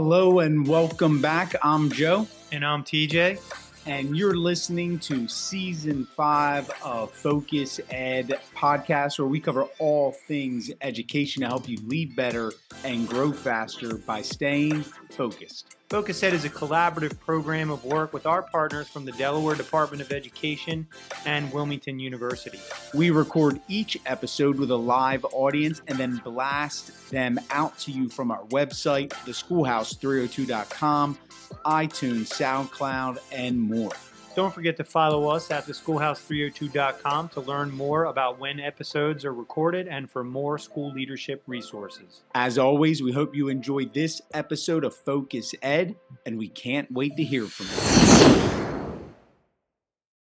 Hello and welcome back. I'm Joe. And I'm TJ. And you're listening to season five of Focus Ed podcast, where we cover all things education to help you lead better and grow faster by staying focused. Focus Ed is a collaborative program of work with our partners from the Delaware Department of Education and Wilmington University. We record each episode with a live audience and then blast them out to you from our website, theschoolhouse302.com, iTunes, SoundCloud, and more. Don't forget to follow us at theschoolhouse302.com to learn more about when episodes are recorded and for more school leadership resources. As always, we hope you enjoyed this episode of Focus Ed, and we can't wait to hear from you.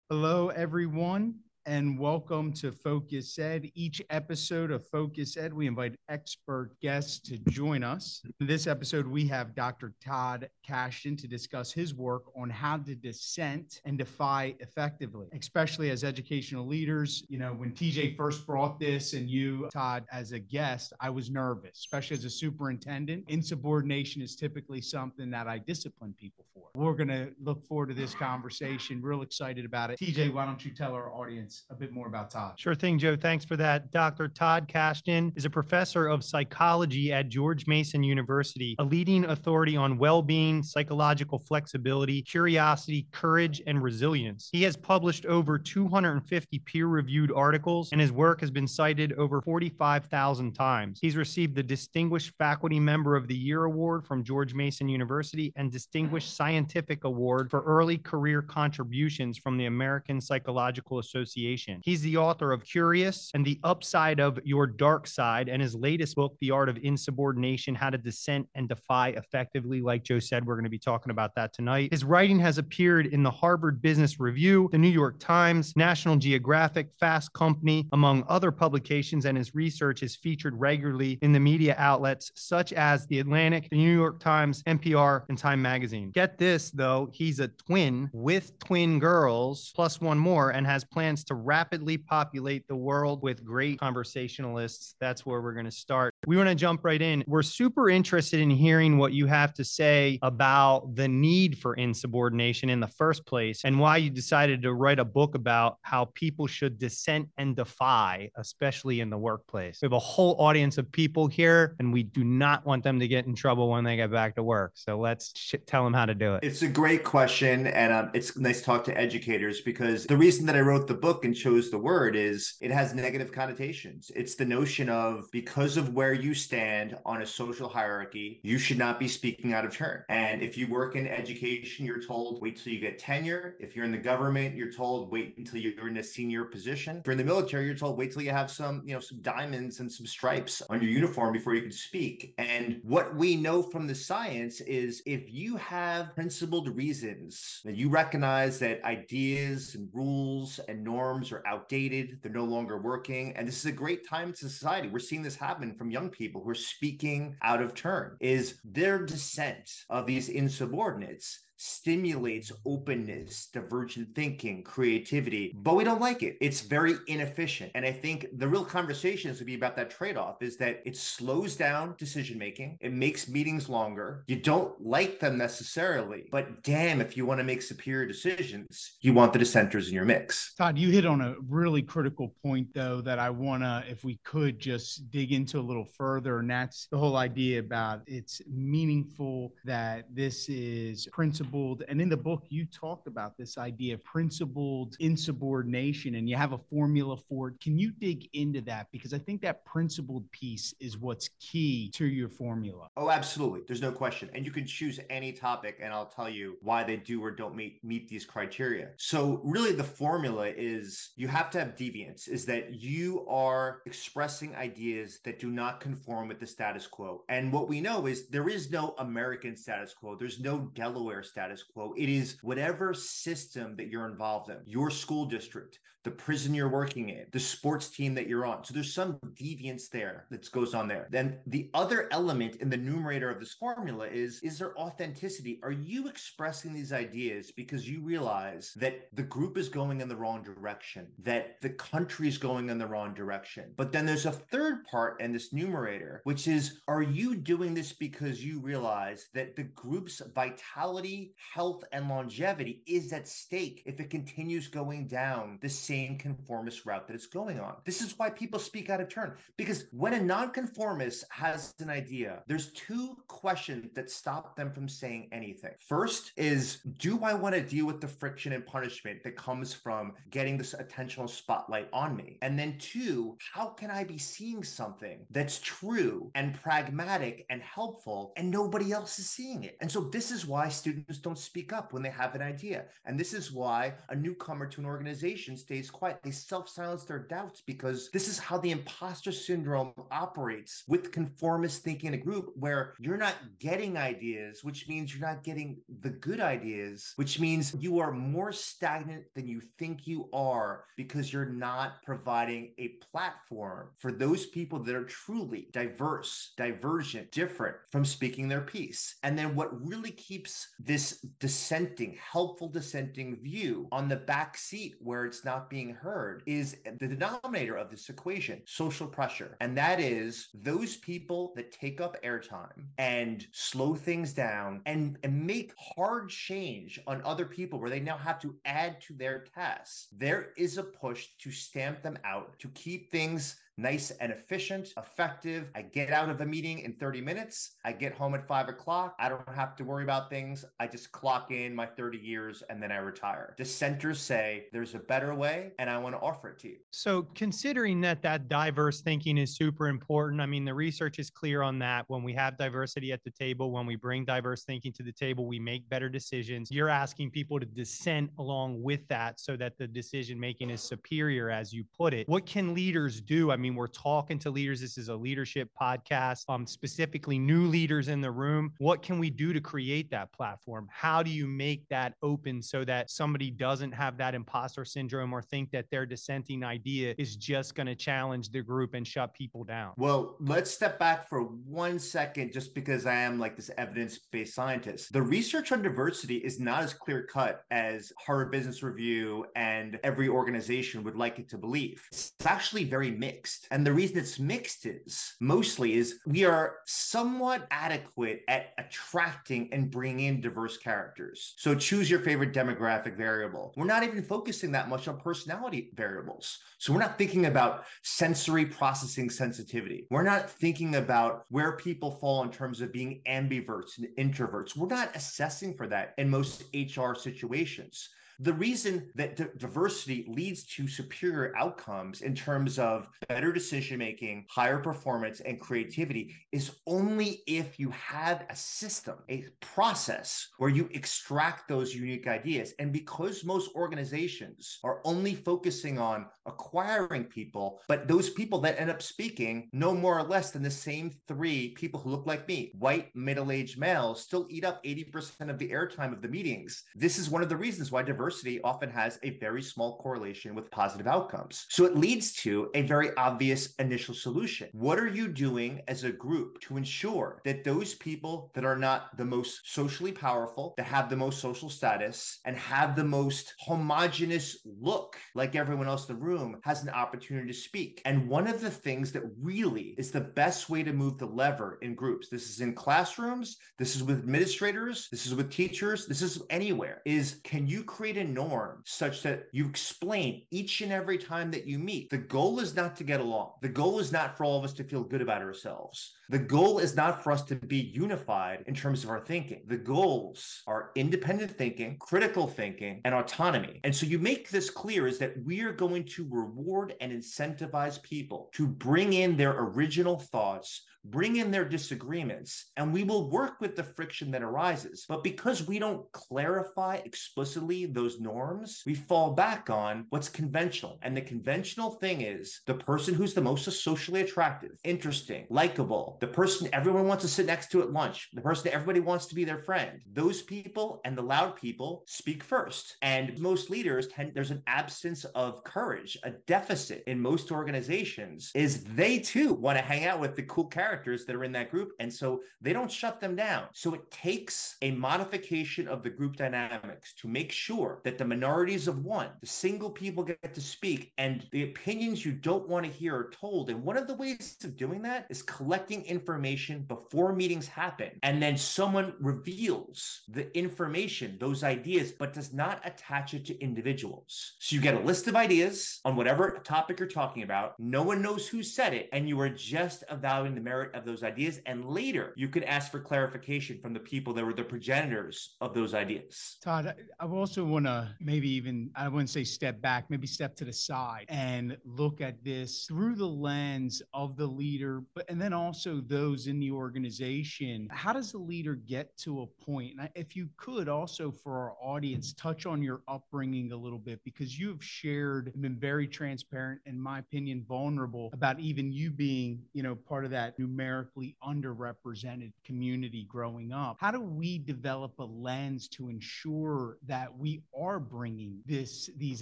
Hello, everyone and welcome to Focus Ed. Each episode of Focus Ed, we invite expert guests to join us. In this episode, we have Dr. Todd Kashdan to discuss his work on how to dissent and defy effectively, especially as educational leaders. You know, when TJ first brought this and you, Todd, as a guest, I was nervous, especially as a superintendent. Insubordination is typically something that I discipline people for. We're going to look forward to this conversation. Real excited about it. TJ, why don't you tell our audience? a bit more about Todd. Sure thing, Joe. Thanks for that. Dr. Todd Kashdan is a professor of psychology at George Mason University, a leading authority on well being, psychological flexibility, curiosity, courage, and resilience. He has published over 250 peer reviewed articles, and his work has been cited over 45,000 times. He's received the Distinguished Faculty Member of the Year Award from George Mason University and Distinguished Scientific Award for Early Career Contributions from the American Psychological Association. He's the author of Curious and the Upside of Your Dark Side, and his latest book, The Art of Insubordination How to Dissent and Defy Effectively. Like Joe said, we're going to be talking about that tonight. His writing has appeared in the Harvard Business Review, the New York Times, National Geographic, Fast Company, among other publications, and his research is featured regularly in the media outlets such as The Atlantic, the New York Times, NPR, and Time Magazine. Get this, though, he's a twin with twin girls, plus one more, and has plans to rapidly populate the world with great conversationalists. That's where we're going to start. We want to jump right in. We're super interested in hearing what you have to say about the need for insubordination in the first place and why you decided to write a book about how people should dissent and defy, especially in the workplace. We have a whole audience of people here, and we do not want them to get in trouble when they get back to work. So let's sh- tell them how to do it. It's a great question. And um, it's nice to talk to educators because the reason that I wrote the book and chose the word is it has negative connotations. It's the notion of because of where you stand on a social hierarchy, you should not be speaking out of turn. And if you work in education, you're told wait till you get tenure. If you're in the government, you're told wait until you're in a senior position. If you're in the military, you're told wait till you have some, you know, some diamonds and some stripes on your uniform before you can speak. And what we know from the science is if you have principled reasons that you recognize that ideas and rules and norms are outdated, they're no longer working. And this is a great time to society. We're seeing this happen from young people who are speaking out of turn, is their dissent of these insubordinates stimulates openness, divergent thinking, creativity, but we don't like it. It's very inefficient. And I think the real conversations would be about that trade off is that it slows down decision making, it makes meetings longer. You don't like them necessarily, but damn, if you want to make superior decisions, you want the dissenters in your mix. Todd, you hit on a really critical point, though, that I want to, if we could just dig into a little further. And that's the whole idea about it's meaningful that this is principle principled, and in the book, you talk about this idea of principled insubordination, and you have a formula for it. Can you dig into that? Because I think that principled piece is what's key to your formula. Oh, absolutely. There's no question. And you can choose any topic, and I'll tell you why they do or don't meet, meet these criteria. So, really, the formula is you have to have deviance, is that you are expressing ideas that do not conform with the status quo. And what we know is there is no American status quo, there's no Delaware status status quo. It is whatever system that you're involved in, your school district, the prison you're working in, the sports team that you're on. So there's some deviance there that goes on there. Then the other element in the numerator of this formula is is there authenticity? Are you expressing these ideas because you realize that the group is going in the wrong direction, that the country is going in the wrong direction? But then there's a third part in this numerator, which is are you doing this because you realize that the group's vitality, health, and longevity is at stake if it continues going down the same conformist route that it's going on? This is why people speak out of turn because when a nonconformist has an idea, there's two questions that stop them from saying anything. First is Do I want to deal with the friction and punishment that comes from getting this attentional spotlight on me? And then two, how can I be seeing something that's true and pragmatic and helpful and nobody else is seeing it? And so this is why students don't speak up when they have an idea. And this is why a newcomer to an organization stays quiet. They self silence their doubts because this is how the imposter syndrome operates with conformist thinking in a group where you're not getting ideas, which means you're not getting the good ideas, which means you are more stagnant than you think you are because you're not providing a platform for those people that are truly diverse, divergent, different from speaking their piece. And then what really keeps this dissenting, helpful dissenting view on the back seat where it's not being heard is the denominator of this equation social pressure. And that is those people that take up airtime and slow things down and, and make hard change on other people where they now have to add to their tasks. There is a push to stamp them out, to keep things nice and efficient, effective. I get out of a meeting in 30 minutes. I get home at five o'clock. I don't have to worry about things. I just clock in my 30 years and then I retire. Dissenters say there's a better way and I want to offer it to you. So, considering that that diverse thinking is super important, I mean, the research is clear on that. When we have diversity at the table, when we bring diverse thinking to the table, we make better decisions. You're asking people to dissent along with that so that the decision making is superior, as you put it. What can leaders do? I mean, mean, we're talking to leaders. This is a leadership podcast, um, specifically new leaders in the room. What can we do to create that platform? How do you make that open so that somebody doesn't have that imposter syndrome or think that their dissenting idea is just going to challenge the group and shut people down? Well, let's step back for one second, just because I am like this evidence based scientist. The research on diversity is not as clear cut as Harvard Business Review and every organization would like it to believe. It's actually very mixed mixed. And the reason it's mixed is mostly is we are somewhat adequate at attracting and bringing in diverse characters. So choose your favorite demographic variable. We're not even focusing that much on personality variables. So we're not thinking about sensory processing sensitivity. We're not thinking about where people fall in terms of being ambiverts and introverts. We're not assessing for that in most HR situations. The reason that d- diversity leads to superior outcomes in terms of better decision making, higher performance, and creativity is only if you have a system, a process where you extract those unique ideas. And because most organizations are only focusing on acquiring people, but those people that end up speaking no more or less than the same three people who look like me, white, middle aged males, still eat up 80% of the airtime of the meetings. This is one of the reasons why diversity diversity often has a very small correlation with positive outcomes. So it leads to a very obvious initial solution. What are you doing as a group to ensure that those people that are not the most socially powerful, that have the most social status, and have the most homogenous look like everyone else in the room has an opportunity to speak? And one of the things that really is the best way to move the lever in groups, this is in classrooms, this is with administrators, this is with teachers, this is anywhere, is can you create create a norm such that you explain each and every time that you meet. The goal is not to get along. The goal is not for all of us to feel good about ourselves. The goal is not for us to be unified in terms of our thinking. The goals are independent thinking, critical thinking, and autonomy. And so you make this clear is that we are going to reward and incentivize people to bring in their original thoughts bring in their disagreements, and we will work with the friction that arises. But because we don't clarify explicitly those norms, we fall back on what's conventional. And the conventional thing is the person who's the most socially attractive, interesting, likable, the person everyone wants to sit next to at lunch, the person everybody wants to be their friend. Those people and the loud people speak first. And most leaders tend, there's an absence of courage, a deficit in most organizations is they too want to hang out with the cool characters that are in that group. And so they don't shut them down. So it takes a modification of the group dynamics to make sure that the minorities of one, the single people get to speak and the opinions you don't want to hear are told. And one of the ways of doing that is collecting information before meetings happen. And then someone reveals the information, those ideas, but does not attach it to individuals. So you get a list of ideas on whatever topic you're talking about. No one knows who said it. And you are just evaluating the merit of those ideas. And later you could ask for clarification from the people that were the progenitors of those ideas. Todd, I also want to maybe even, I wouldn't say step back, maybe step to the side and look at this through the lens of the leader, but and then also those in the organization. How does the leader get to a point? And if you could also for our audience touch on your upbringing a little bit because you have shared been very transparent in my opinion vulnerable about even you being you know part of that numerically underrepresented community growing up how do we develop a lens to ensure that we are bringing this these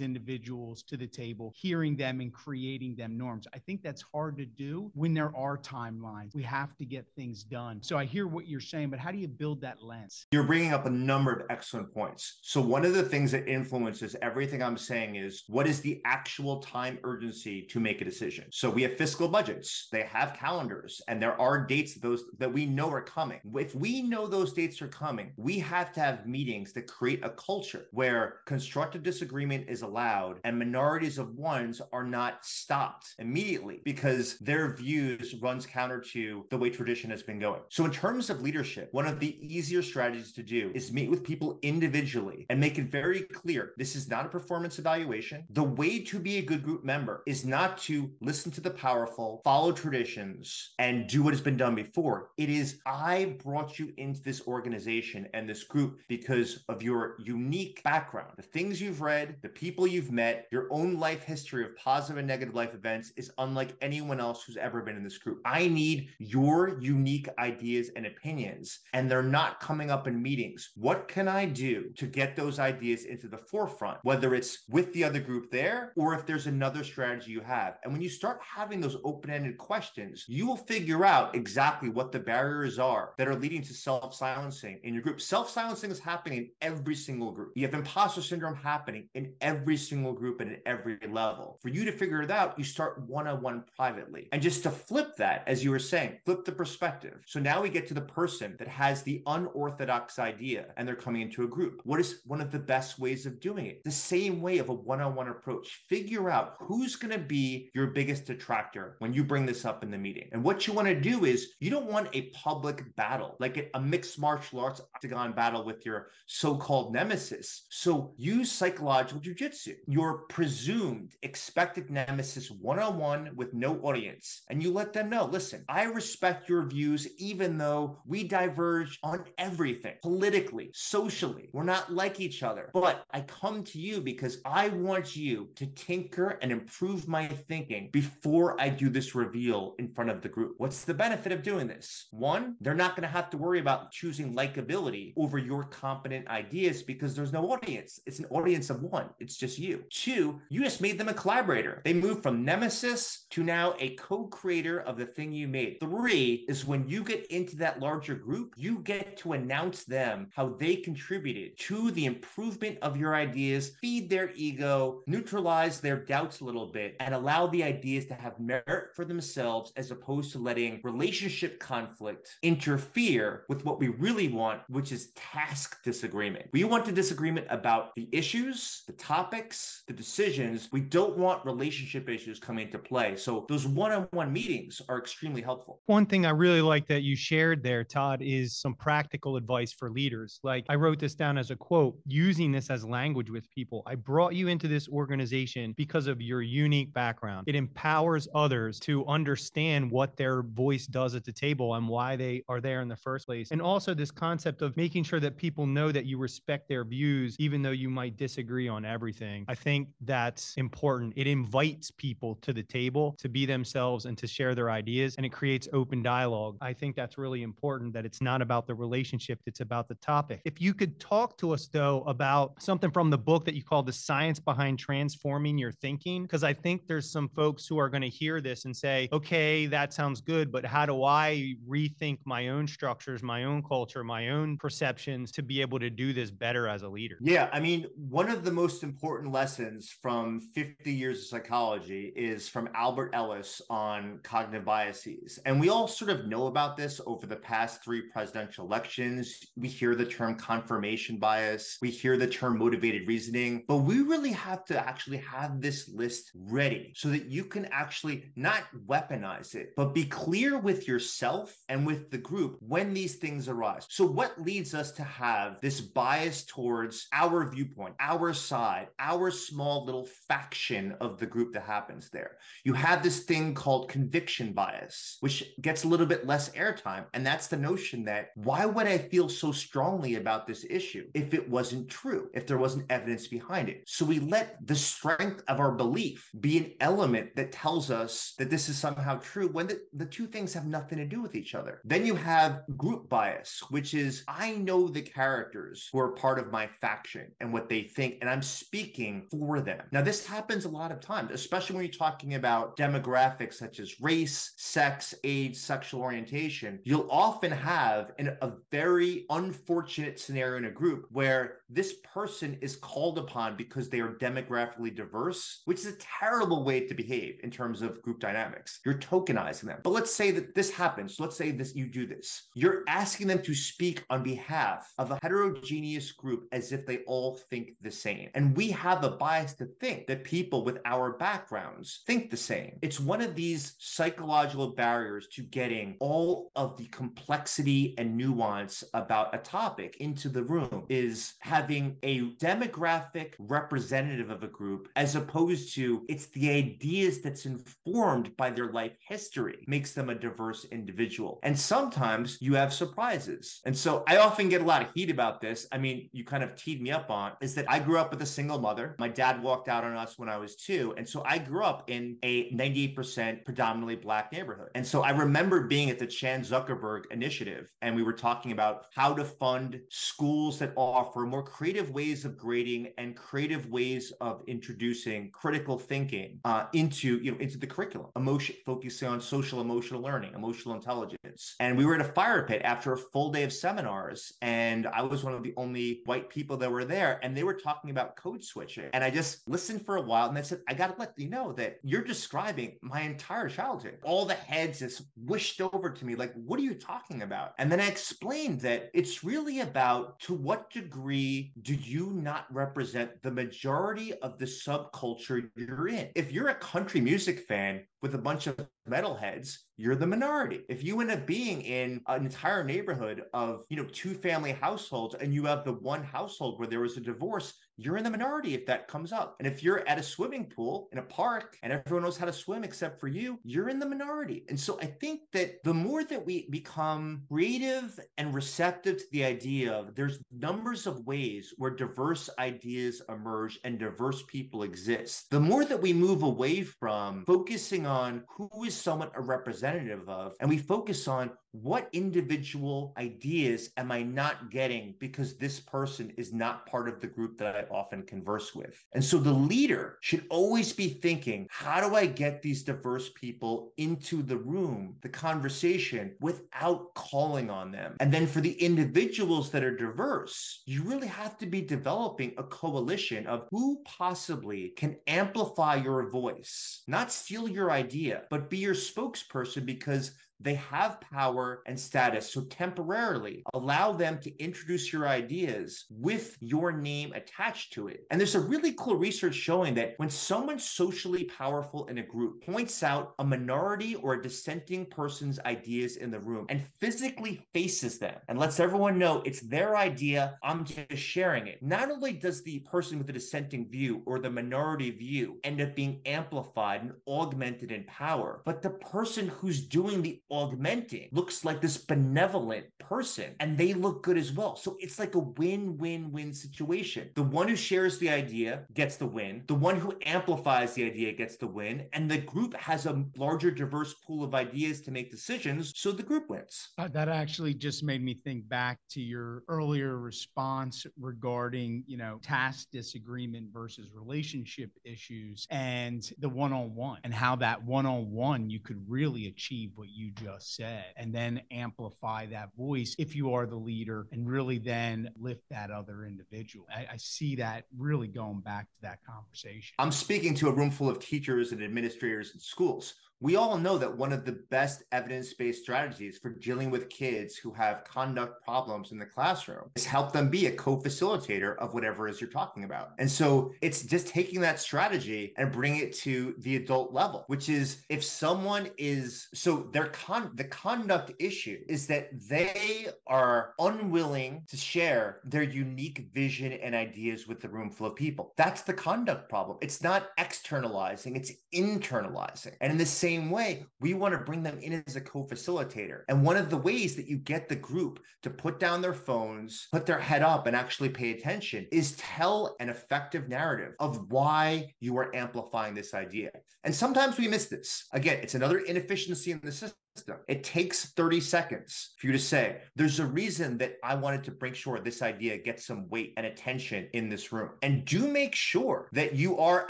individuals to the table hearing them and creating them norms? I think that's hard to do when there are timelines. We have to get things done. So i hear what you're saying but how do you build that lens? You're bringing up a number of excellent points. So one of the things that influences everything i'm saying is what is the actual time urgency to make a decision? So we have fiscal budgets. They have calendars and there are dates those that we know are coming. If we know those dates are coming we have to have meetings that create a culture where constructive disagreement is allowed and minorities of ones are not stopped immediately because their views runs counter to the way tradition has been going. So in terms of leadership one of the easier strategies to do is meet with people individually and make it very clear this is not a performance evaluation. The way to be a good group member is not to listen to the powerful follow traditions and do what has been done before it is i brought you into this organization and this group because of your unique background, the things you've read, the people you've met, your own life history of positive and negative life events is unlike anyone else who's ever been in this group. I need your unique ideas and opinions, and they're not coming up in meetings. What can I do to get those ideas into the forefront, whether it's with the other group there or if there's another strategy you have? And when you start having those open ended questions, you will figure out exactly what the barriers are that are leading to self silencing in your group. Self silencing is happening in every single group. You have imposter syndrome happening in every single group and at every level. For you to figure it out, you start one on one privately. And just to flip that, as you were saying, flip the perspective. So now we get to the person that has the unorthodox idea and they're coming into a group. What is one of the best ways of doing it? The same way of a one on one approach. Figure out who's going to be your biggest detractor when you bring this up in the meeting. And what you want to do is you don't want a public battle, like a mixed martial arts octagon battle with your so called nemesis. So use psychological jujitsu, your presumed expected nemesis one on one with no audience. And you let them know listen, I respect your views, even though we diverge on everything politically, socially. We're not like each other. But I come to you because I want you to tinker and improve my thinking before I do this reveal in front of the group. What's the benefit of doing this? One, they're not going to have to worry about choosing likability over your competent ideas because there's no audience. It's an audience of one, it's just you. Two, you just made them a collaborator. They moved from nemesis to now a co creator of the thing you made. Three is when you get into that larger group, you get to announce them how they contributed to the improvement of your ideas, feed their ego, neutralize their doubts a little bit, and allow the ideas to have merit for themselves as opposed to letting relationship conflict interfere with what we really want, which is task disagreement. We want the disagreement about the issues, the topics, the decisions. We don't want relationship issues coming into play. So those one on one meetings are extremely helpful. One thing I really like that you shared there, Todd, is some practical advice for leaders. Like I wrote this down as a quote, using this as language with people. I brought you into this organization because of your unique background. It empowers others to understand what their voice does at the table and why they are there in the first place. And also this concept of making sure that people know that you respect their views, even though you might disagree on everything. I think that's important. It invites people to the table to be themselves and to share their ideas, and it creates open dialogue. I think that's really important that it's not about the relationship, it's about the topic. If you could talk to us, though, about something from the book that you call The Science Behind Transforming Your Thinking, because I think there's some folks who are going to hear this and say, okay, that sounds good, but how do I rethink my own structures, my own culture, my own perceptions to be able to do this better as a leader? Yeah. I mean, one of the most important lessons from 50 years of psychology is from Albert Ellis on cognitive biases. And we all sort of know about this over the past three presidential elections. We hear the term confirmation bias, we hear the term motivated reasoning, but we really have to actually have this list ready so that you can actually not weaponize it, but be clear with yourself and with the group when these things arise. So, what leads us to have this bias towards our viewpoint, our side, our small little faction of the group that happens there? You have this thing called conviction bias, which gets a little bit less airtime. And that's the notion that why would I feel so strongly about this issue if it wasn't true, if there wasn't evidence behind it? So, we let the strength of our belief be an element that tells us that this is somehow true when the, the two things have nothing to do with each other. Then you have group bias, which is I know the characters who are part of my faction and what they think, and I'm speaking for them. Now, this happens a lot of times, especially when you're talking about demographics such as race, sex, age, sexual orientation. You'll often have an, a very unfortunate scenario in a group where this person is called upon because they are demographically diverse, which is a terrible way to behave in terms of group dynamics. You're tokenizing them. But let's say that this happens. Let's say this you do this. You're asking them to speak on behalf of a heterogeneous group as if they all think the same. And we have a bias to think that people with our backgrounds think the same. It's one of these psychological barriers to getting all of the complexity and nuance about a topic into the room is having a demographic representative of a group as opposed to it's the ideas that's informed by their life history makes them a diverse individual. And sometimes you have surprises. And so I often get a lot of heat about this. I mean, you kind of teed me up on is that I grew up with a single mother. My dad walked out on us when I was two. And so I grew up in a 98% predominantly black neighborhood. And so I remember being at the Chan Zuckerberg initiative and we were talking about how to fund schools that offer more creative ways of grading and creative ways of introducing critical thinking uh, into you know into the curriculum emotion focusing on social emotional learning emotional intelligence. And we were at a fire pit after a full day of seminars and i was one of the only white people that were there and they were talking about code switching. And i just listened for a while and i said i got to let you know that you're describing my entire childhood. All the heads just wished over to me like what are you talking about? And then i explained that it's really about to what degree do you not represent the majority of the subculture you're in. If you're a country music fan with a bunch of metalheads, you're the minority. If you end up being in an entire neighborhood of, you know, two family households and you have the one household where there was a divorce, you're in the minority if that comes up. And if you're at a swimming pool in a park and everyone knows how to swim except for you, you're in the minority. And so I think that the more that we become creative and receptive to the idea of there's numbers of ways where diverse ideas emerge and diverse people exist, the more that we move away from focusing on who is someone a representative of and we focus on what individual ideas am I not getting because this person is not part of the group that I often converse with? And so the leader should always be thinking, how do I get these diverse people into the room, the conversation, without calling on them? And then for the individuals that are diverse, you really have to be developing a coalition of who possibly can amplify your voice, not steal your idea, but be your spokesperson because they have power and status. So temporarily allow them to introduce your ideas with your name attached to it. And there's a really cool research showing that when someone socially powerful in a group points out a minority or a dissenting person's ideas in the room and physically faces them and lets everyone know it's their idea, I'm just sharing it. Not only does the person with the dissenting view or the minority view end up being amplified and augmented in power, but the person who's doing the augmenting looks like this benevolent person and they look good as well. So it's like a win win win situation. The one who shares the idea gets the win, the one who amplifies the idea gets the win, and the group has a larger, diverse pool of ideas to make decisions. So the group wins. Uh, that actually just made me think back to your earlier response regarding, you know, task disagreement versus relationship issues and the one on one, and how that one on one you could really achieve what you just said and then amplify that voice if you are the leader and really then lift that other individual. I, I see that really going back to that conversation. I'm speaking to a room full of teachers and administrators in schools we all know that one of the best evidence based strategies for dealing with kids who have conduct problems in the classroom is help them be a co facilitator of whatever it is you're talking about. And so it's just taking that strategy and bring it to the adult level, which is if someone is so their con the conduct issue is that they are unwilling to share their unique vision and ideas with the room full of people. That's the conduct problem. It's not externalizing, it's internalizing. And in the same same way, we want to bring them in as a co facilitator. And one of the ways that you get the group to put down their phones, put their head up, and actually pay attention is tell an effective narrative of why you are amplifying this idea. And sometimes we miss this. Again, it's another inefficiency in the system system. It takes 30 seconds for you to say, there's a reason that I wanted to make sure this idea gets some weight and attention in this room. And do make sure that you are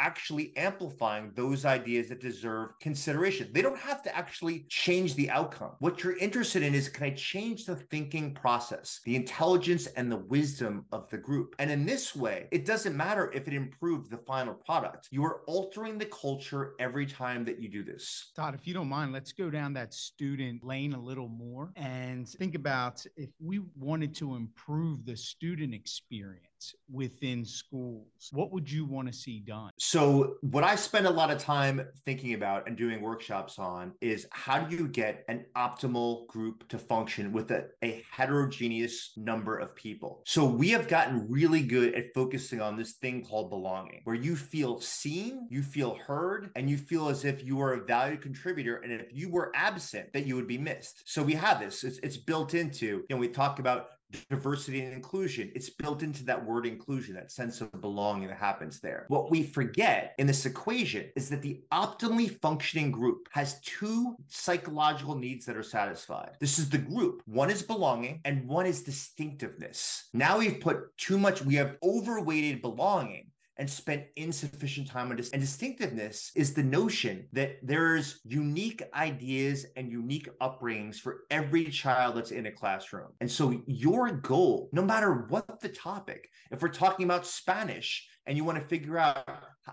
actually amplifying those ideas that deserve consideration. They don't have to actually change the outcome. What you're interested in is can I change the thinking process, the intelligence and the wisdom of the group? And in this way, it doesn't matter if it improves the final product. You are altering the culture every time that you do this. Todd, if you don't mind, let's go down that student lane a little more and think about if we wanted to improve the student experience within schools, what would you want to see done? So, what I spend a lot of time thinking about and doing workshops on is how do you get an optimal group to function with a, a heterogeneous number of people? So, we have gotten really good at focusing on this thing called belonging, where you feel seen, you feel heard, and you feel as if you are a valued contributor. And if you were absent, that you would be missed. So, we have this, it's, it's built into, you know, we talk about diversity and inclusion. It's built into that word inclusion, that sense of belonging that happens there. What we forget in this equation is that the optimally functioning group has two psychological needs that are satisfied. This is the group. One is belonging and one is distinctiveness. Now we've put too much, we have overweighted belonging and spent insufficient time on this. And distinctiveness is the notion that there's unique ideas and unique upbringings for every child that's in a classroom. And so your goal, no matter what the topic, if we're talking about Spanish, and you want to figure out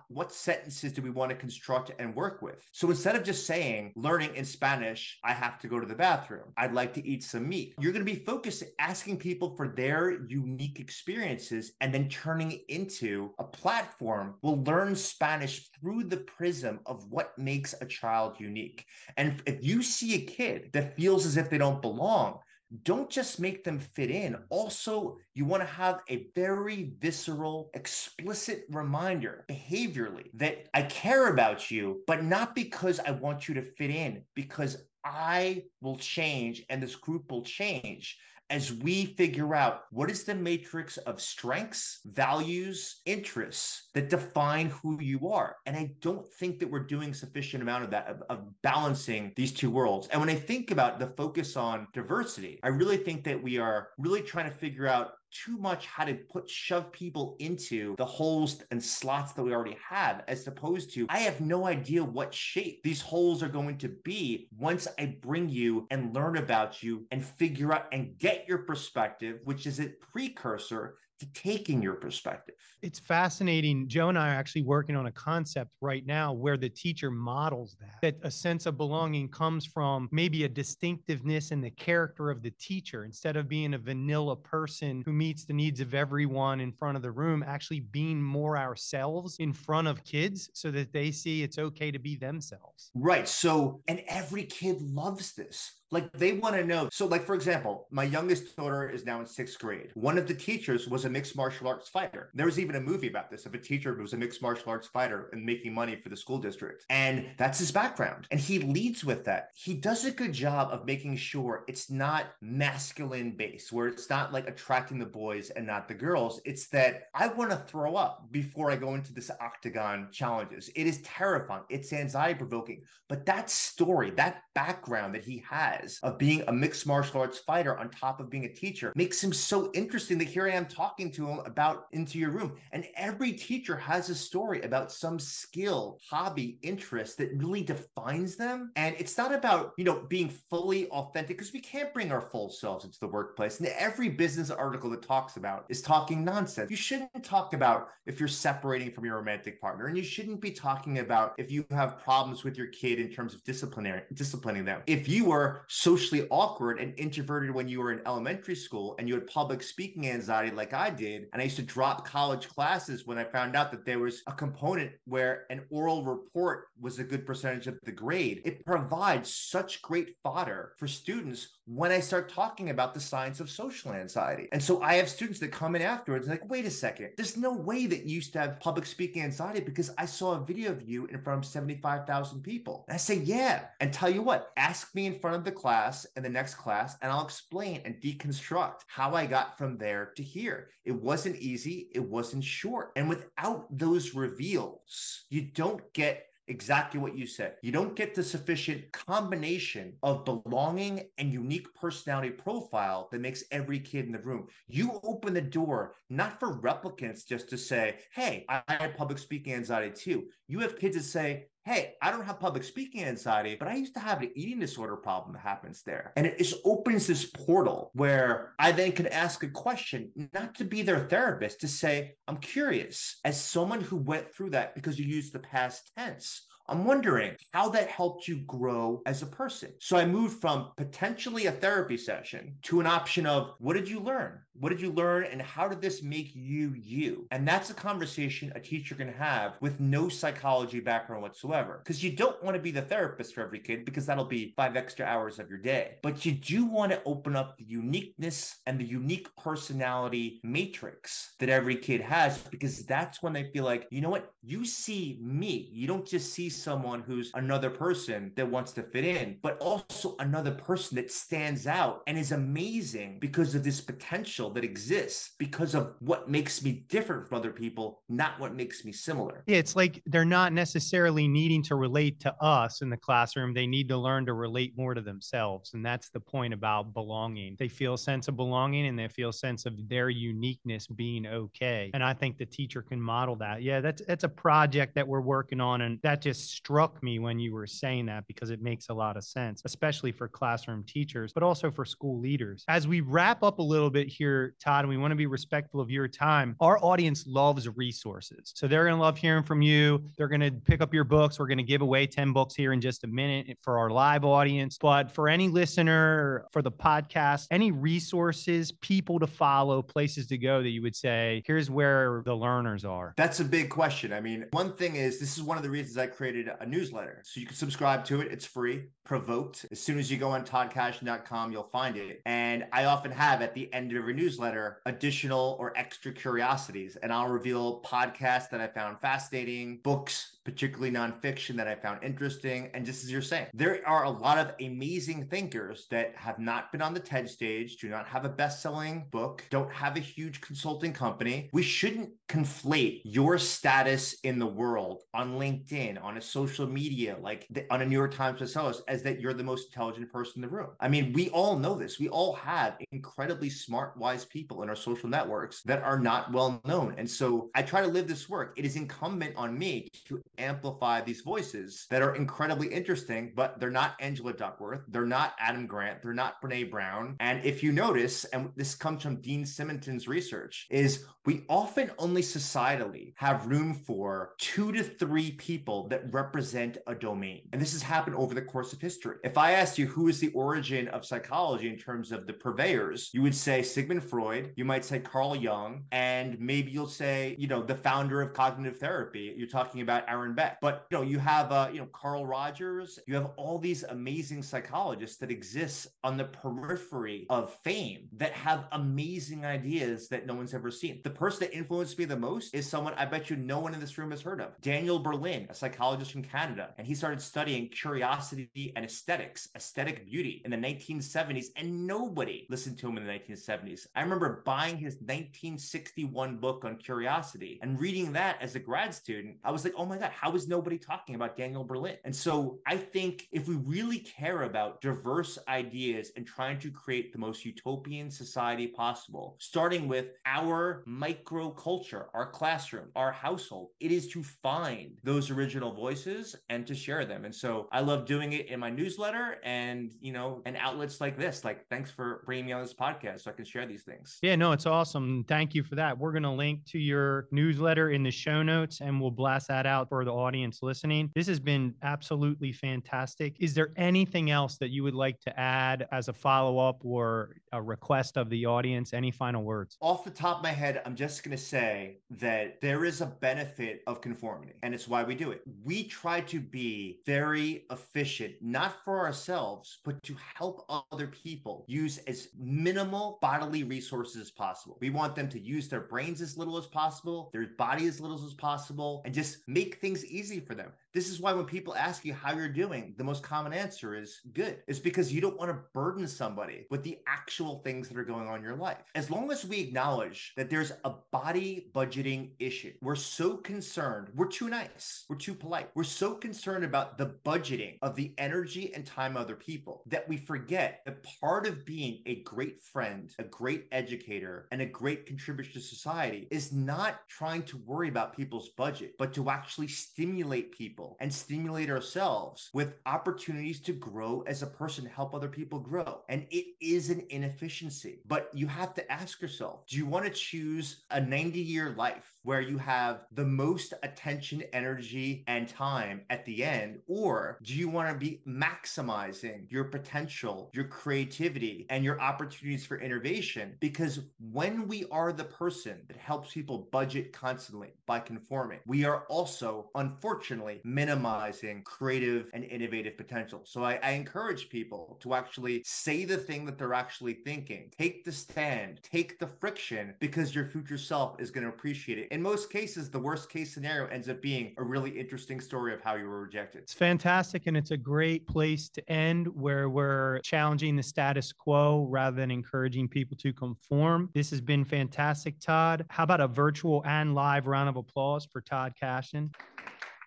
what sentences do we want to construct and work with. So instead of just saying, learning in Spanish, I have to go to the bathroom, I'd like to eat some meat, you're going to be focused asking people for their unique experiences and then turning it into a platform We'll learn Spanish through the prism of what makes a child unique. And if you see a kid that feels as if they don't belong, don't just make them fit in. Also, you want to have a very visceral, explicit reminder behaviorally that I care about you, but not because I want you to fit in, because I will change and this group will change as we figure out what is the matrix of strengths, values, interests that define who you are. And I don't think that we're doing sufficient amount of that, of, of balancing these two worlds. And when I think about the focus on diversity, I really think that we are really trying to figure out too much how to put shove people into the holes and slots that we already have, as opposed to I have no idea what shape these holes are going to be once I bring you and learn about you and figure out and get your perspective, which is a precursor to taking your perspective. It's fascinating. Joe and I are actually working on a concept right now where the teacher models that, that a sense of belonging comes from maybe a distinctiveness in the character of the teacher instead of being a vanilla person who meets the needs of everyone in front of the room, actually being more ourselves in front of kids so that they see it's okay to be themselves. Right. So, and every kid loves this Like they want to know. So, like, for example, my youngest daughter is now in sixth grade. One of the teachers was a mixed martial arts fighter. There was even a movie about this of a teacher who was a mixed martial arts fighter and making money for the school district. And that's his background. And he leads with that. He does a good job of making sure it's not masculine based, where it's not like attracting the boys and not the girls. It's that I want to throw up before I go into this octagon challenges. It is terrifying. It's anxiety provoking. But that story, that background that he has of being a mixed martial arts fighter on top of being a teacher makes him so interesting that here I am talking to him about into your room. And every teacher has a story about some skill, hobby, interest that really defines them. And it's not about, you know, being fully authentic because we can't bring our full selves into the workplace. And every business article that talks about is talking nonsense. You shouldn't talk about if you're separating from your romantic partner, and you shouldn't be talking about if you have problems with your kid in terms of disciplinary disciplining them. If you were socially awkward and introverted when you were in elementary school and you had public speaking anxiety like I did, and I used to drop college classes when I found out that there was a component where an oral report was a good percentage of the grade, it provides such great fodder for students when I start talking about the science of social anxiety. And so I have students that come in afterwards like, wait a second, there's no way that you used to have public speaking anxiety because I saw a video of you in front of 75,000 people. And I say, yeah. And tell you what, ask me in front of the class in the next class, and I'll explain and deconstruct how I got from there to here. It wasn't easy, it wasn't short. And without those reveals, you don't get exactly what you said. You don't get the sufficient combination of belonging and unique personality profile that makes every kid in the room. You open the door not for replicants just to say, hey, I have public speaking anxiety too. You have kids that say, hey, I don't have public speaking anxiety, but I used to have an eating disorder problem that happens there. And it just opens this portal where I then can ask a question, not to be their therapist, to say, I'm curious, as someone who went through that because you used the past tense. I'm wondering how that helped you grow as a person. So I moved from potentially a therapy session to an option of what did you learn? What did you learn and how did this make you you? And that's a conversation a teacher can have with no psychology background whatsoever. Because you don't want to be the therapist for every kid because that'll be five extra hours of your day. But you do want to open up the uniqueness and the unique personality matrix that every kid has because that's when they feel like, you know what? You see me. You don't just see someone who's another person that wants to fit in, but also another person that stands out and is amazing because of this potential that exists because of what makes me different from other people, not what makes me similar. Yeah, it's like they're not necessarily needing to relate to us in the classroom. They need to learn to relate more to themselves. And that's the point about belonging. They feel a sense of belonging and they feel a sense of their uniqueness being okay. And I think the teacher can model that. Yeah, that's that's a project that we're working on. And that just struck me when you were saying that because it makes a lot of sense, especially for classroom teachers, but also for school leaders. As we wrap up a little bit here, Todd, and we want to be respectful of your time, our audience loves resources. So they're going to love hearing from you. They're going to pick up your books. We're going to give away 10 books here in just a minute for our live audience. But for any listener for the podcast, any resources, people to follow, places to go that you would say, here's where the learners are? That's a big question. I mean, one thing is, this is one of the reasons I created a newsletter. So you can subscribe to it. It's free. Provoked. As soon as you go on toddkashdan.com, you'll find it. And I often have at the end of every newsletter additional or extra curiosities. And I'll reveal podcasts that I found fascinating, books, particularly nonfiction that I found interesting. And just as you're saying, there are a lot of amazing thinkers that have not been on the TED stage, do not have a best selling book, don't have a huge consulting company. We shouldn't conflate your status in the world on LinkedIn, on a social media, like the, on a New York Times bestseller, as that you're the most intelligent person in the room. I mean, we all know this. We all have incredibly smart, wise people in our social networks that are not well known. And so I try to live this work. It is incumbent on me to amplify these voices that are incredibly interesting, but they're not Angela Duckworth. They're not Adam Grant. They're not Brene Brown. And if you notice, and this comes from Dean Simonton's research, is we often only societally have room for two to three people that represent a domain. And this has happened over the course of history. If I asked you who is the origin of psychology in terms of the purveyors, you would say Sigmund Freud, you might say Carl Jung, and maybe you'll say, you know, the founder of cognitive therapy. You're talking about Aaron Aaron Beck. But you know, you have uh, you know Carl Rogers. You have all these amazing psychologists that exist on the periphery of fame that have amazing ideas that no one's ever seen. The person that influenced me the most is someone I bet you no one in this room has heard of. Daniel Berlyne, a psychologist from Canada, and he started studying curiosity and aesthetics, aesthetic beauty in the 1970s, and nobody listened to him in the 1970s. I remember buying his 1961 book on curiosity and reading that as a grad student. I was like, oh my God, how is nobody talking about Daniel Berlyne? And so I think if we really care about diverse ideas and trying to create the most utopian society possible, starting with our micro culture, our classroom, our household, it is to find those original voices and to share them. And so I love doing it in my newsletter and, you know, and outlets like this. Like, thanks for bringing me on this podcast so I can share these things. Yeah, no, it's awesome. Thank you for that. We're going to link to your newsletter in the show notes and we'll blast that out for the audience listening. This has been absolutely fantastic. Is there anything else that you would like to add as a follow up or a request of the audience? Any final words? Off the top of my head, I'm just going to say that there is a benefit of conformity, and it's why we do it. We try to be very efficient, not for ourselves, but to help other people use as minimal bodily resources as possible. We want them to use their brains as little as possible, their body as little as possible, and just make things easy for them. This is why when people ask you how you're doing, the most common answer is good. It's because you don't want to burden somebody with the actual things that are going on in your life. As long as we acknowledge that there's a body budgeting issue, we're so concerned, we're too nice, we're too polite, we're so concerned about the budgeting of the energy and time of other people that we forget that part of being a great friend, a great educator, and a great contributor to society is not trying to worry about people's budget, but to actually stimulate people and stimulate ourselves with opportunities to grow as a person, help other people grow. And it is an inefficiency, but you have to ask yourself do you want to choose a 90 year life where you have the most attention, energy, and time at the end? Or do you want to be maximizing your potential, your creativity, and your opportunities for innovation? Because when we are the person that helps people budget constantly by conforming, we are also, unfortunately, minimizing creative and innovative potential. So I, I, encourage people to actually say the thing that they're actually thinking. Take the stand, take the friction, because your future self is going to appreciate it. In most cases, the worst case scenario ends up being a really interesting story of how you were rejected. It's fantastic. And it's a great place to end where we're challenging the status quo rather than encouraging people to conform. This has been fantastic, Todd. How about a virtual and live round of applause for Todd Kashdan?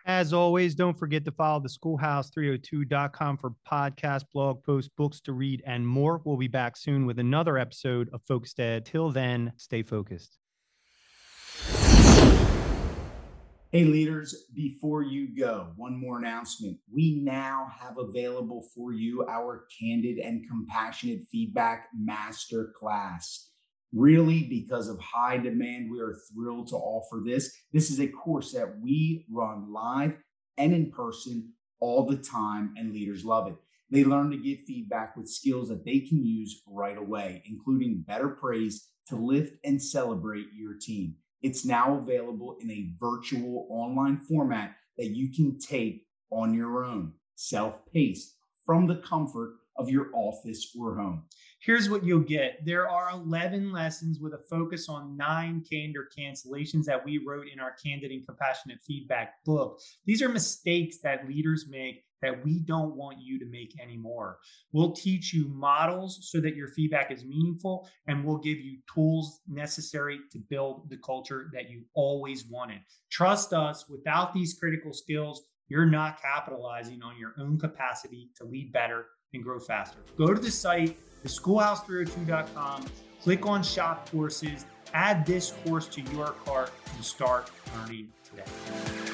As always, don't forget to follow the schoolhouse302.com for podcast, blog posts, books to read, and more. We'll be back soon with another episode of Ed. Till then, stay focused. Hey, leaders, before you go, one more announcement. We now have available for you our candid and compassionate feedback master class. Really, because of high demand, we are thrilled to offer this. This is a course that we run live and in person all the time, and leaders love it. They learn to give feedback with skills that they can use right away, including better praise to lift and celebrate your team. It's now available in a virtual online format that you can take on your own, self paced from the comfort of your office or home. Here's what you'll get there are 11 lessons with a focus on nine candor cancellations that we wrote in our Candid and Compassionate Feedback book. These are mistakes that leaders make that we don't want you to make anymore. We'll teach you models so that your feedback is meaningful, and we'll give you tools necessary to build the culture that you always wanted. Trust us, without these critical skills, you're not capitalizing on your own capacity to lead better and grow faster. Go to the site, theschoolhouse302.com, click on shop courses, add this course to your cart, and start learning today.